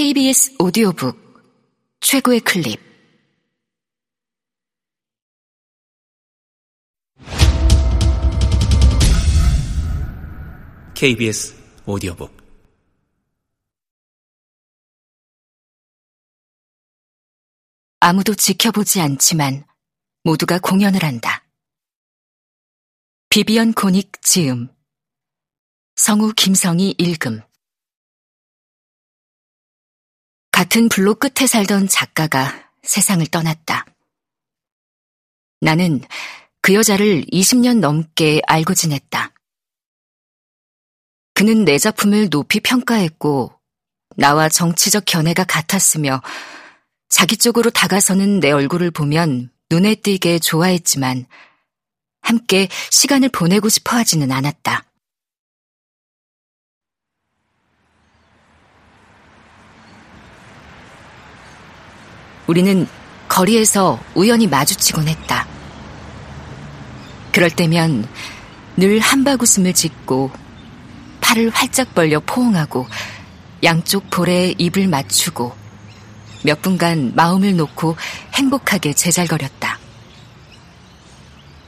KBS 오디오북 최고의 클립. KBS 오디오북. 아무도 지켜보지 않지만 모두가 공연을 한다. 비비언 코닉 지음. 성우 김성희 읽음 같은 블록 끝에 살던 작가가 세상을 떠났다. 나는 그 여자를 20년 넘게 알고 지냈다. 그는 내 작품을 높이 평가했고 나와 정치적 견해가 같았으며 자기 쪽으로 다가서는 내 얼굴을 보면 눈에 띄게 좋아했지만 함께 시간을 보내고 싶어 하지는 않았다. 우리는 거리에서 우연히 마주치곤 했다. 그럴 때면 늘 한바구음을 짓고 팔을 활짝 벌려 포옹하고 양쪽 볼에 입을 맞추고 몇 분간 마음을 놓고 행복하게 제잘거렸다.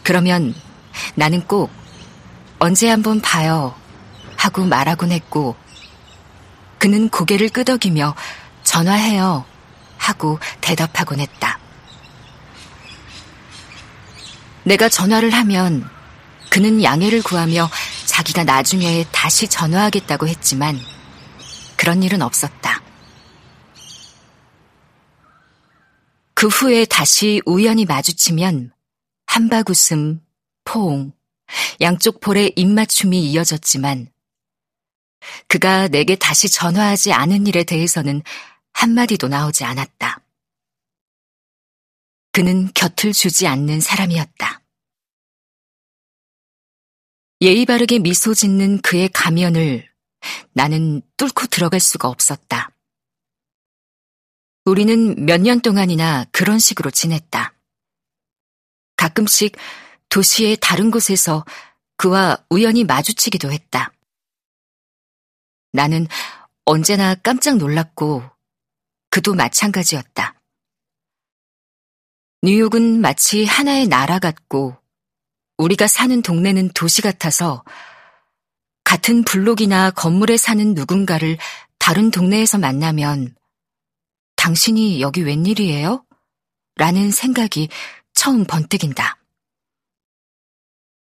그러면 나는 꼭 언제 한번 봐요 하고 말하곤 했고 그는 고개를 끄덕이며 전화해요 하고 대답하곤 했다. 내가 전화를 하면 그는 양해를 구하며 자기가 나중에 다시 전화하겠다고 했지만 그런 일은 없었다. 그 후에 다시 우연히 마주치면 한바구음, 포옹, 양쪽 볼에 입맞춤이 이어졌지만 그가 내게 다시 전화하지 않은 일에 대해서는 한마디도 나오지 않았다. 그는 곁을 주지 않는 사람이었다. 예의 바르게 미소 짓는 그의 가면을 나는 뚫고 들어갈 수가 없었다. 우리는 몇 년 동안이나 그런 식으로 지냈다. 가끔씩 도시의 다른 곳에서 그와 우연히 마주치기도 했다. 나는 언제나 깜짝 놀랐고 그도 마찬가지였다. 뉴욕은 마치 하나의 나라 같고 우리가 사는 동네는 도시 같아서 같은 블록이나 건물에 사는 누군가를 다른 동네에서 만나면 당신이 여기 웬일이에요? 라는 생각이 처음 번뜩인다.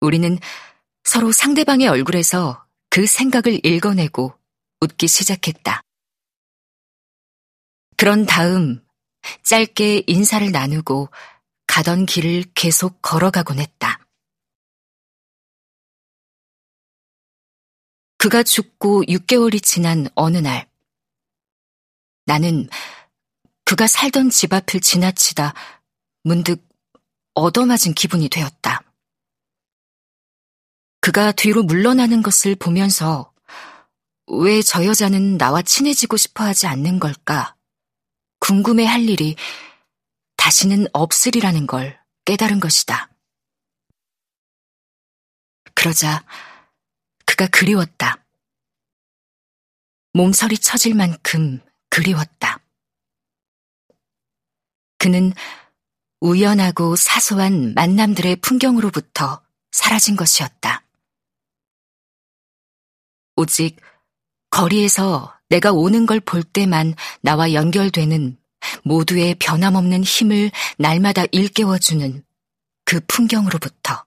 우리는 서로 상대방의 얼굴에서 그 생각을 읽어내고 웃기 시작했다. 그런 다음 짧게 인사를 나누고 가던 길을 계속 걸어가곤 했다. 그가 죽고 6개월이 지난 어느 날, 나는 그가 살던 집 앞을 지나치다 문득 얻어맞은 기분이 되었다. 그가 뒤로 물러나는 것을 보면서 왜 저 여자는 나와 친해지고 싶어 하지 않는 걸까 궁금해 할 일이 다시는 없으리라는 걸 깨달은 것이다. 그러자 그가 그리웠다. 몸서리 쳐질 만큼 그리웠다. 그는 우연하고 사소한 만남들의 풍경으로부터 사라진 것이었다. 오직 거리에서 내가 오는 걸 볼 때만 나와 연결되는 모두의 변함없는 힘을 날마다 일깨워주는 그 풍경으로부터.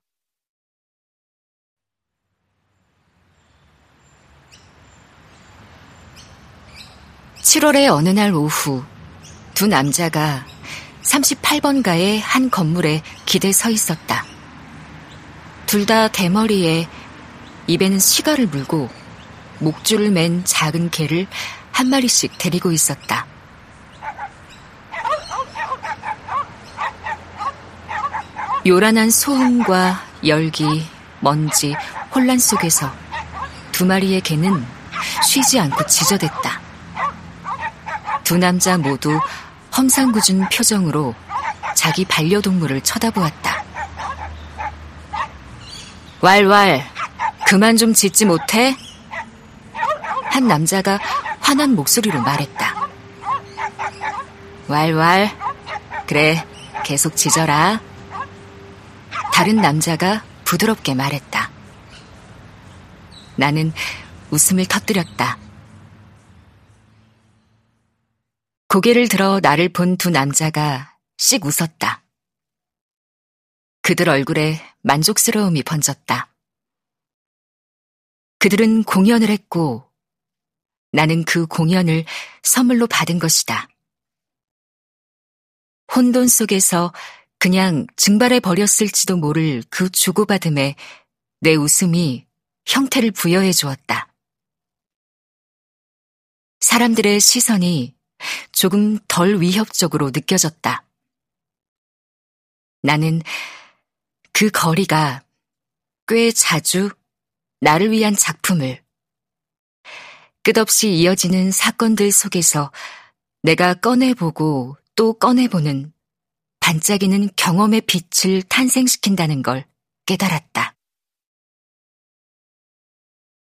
(7월의) 어느 날 오후 두 남자가 38번가의 한 건물에 기대 서 있었다. 둘 다 대머리에 입에는 시가를 물고 목줄을 맨 작은 개를 한 마리씩 데리고 있었다. 요란한 소음과 열기, 먼지, 혼란 속에서 두 마리의 개는 쉬지 않고 지저댔다. 두 남자 모두 험상궂은 표정으로 자기 반려동물을 쳐다보았다. 왈왈, 그만 좀 짖지 못해? 한 남자가 화난 목소리로 말했다. 왈왈. 그래, 계속 짖어라. 다른 남자가 부드럽게 말했다. 나는 웃음을 터뜨렸다. 고개를 들어 나를 본 두 남자가 씩 웃었다. 그들 얼굴에 만족스러움이 번졌다. 그들은 공연을 했고 나는 그 공연을 선물로 받은 것이다. 혼돈 속에서 그냥 증발해 버렸을지도 모를 그 주고받음에 내 웃음이 형태를 부여해 주었다. 사람들의 시선이 조금 덜 위협적으로 느껴졌다. 나는 그 거리가 꽤 자주 나를 위한 작품을 끝없이 이어지는 사건들 속에서 내가 꺼내보고 또 꺼내보는 반짝이는 경험의 빛을 탄생시킨다는 걸 깨달았다.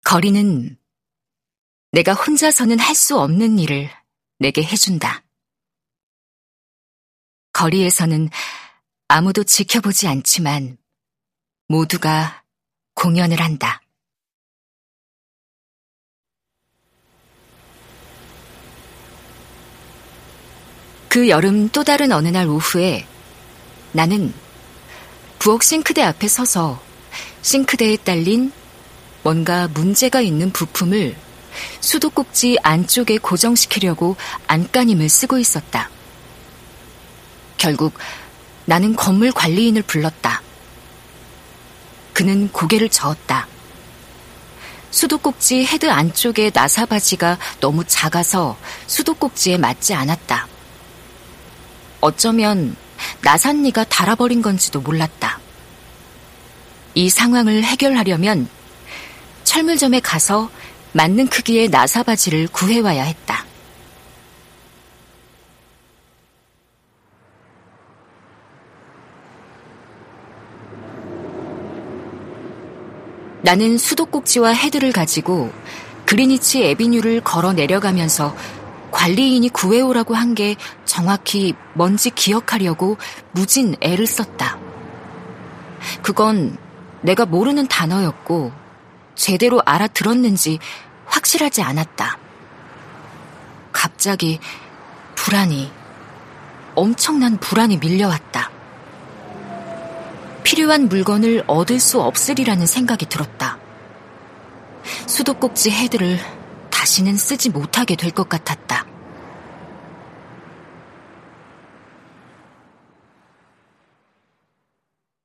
거리는 내가 혼자서는 할 수 없는 일을 내게 해준다. 거리에서는 아무도 지켜보지 않지만 모두가 공연을 한다. 그 여름 또 다른 어느 날 오후에 나는 부엌 싱크대 앞에 서서 싱크대에 딸린 뭔가 문제가 있는 부품을 수도꼭지 안쪽에 고정시키려고 안간힘을 쓰고 있었다. 결국 나는 건물 관리인을 불렀다. 그는 고개를 저었다. 수도꼭지 헤드 안쪽의 나사받이가 너무 작아서 수도꼭지에 맞지 않았다. 어쩌면 나산니가 달아버린 건지도 몰랐다. 이 상황을 해결하려면 철물점에 가서 맞는 크기의 나사바지를 구해와야 했다. 나는 수도꼭지와 헤드를 가지고 그리니치 에비뉴를 걸어 내려가면서 관리인이 구해오라고 한 게 정확히 뭔지 기억하려고 무진 애를 썼다. 그건 내가 모르는 단어였고 제대로 알아들었는지 확실하지 않았다. 갑자기 불안이, 엄청난 불안이 밀려왔다. 필요한 물건을 얻을 수 없으리라는 생각이 들었다. 수도꼭지 헤드를 다시는 쓰지 못하게 될 것 같았다.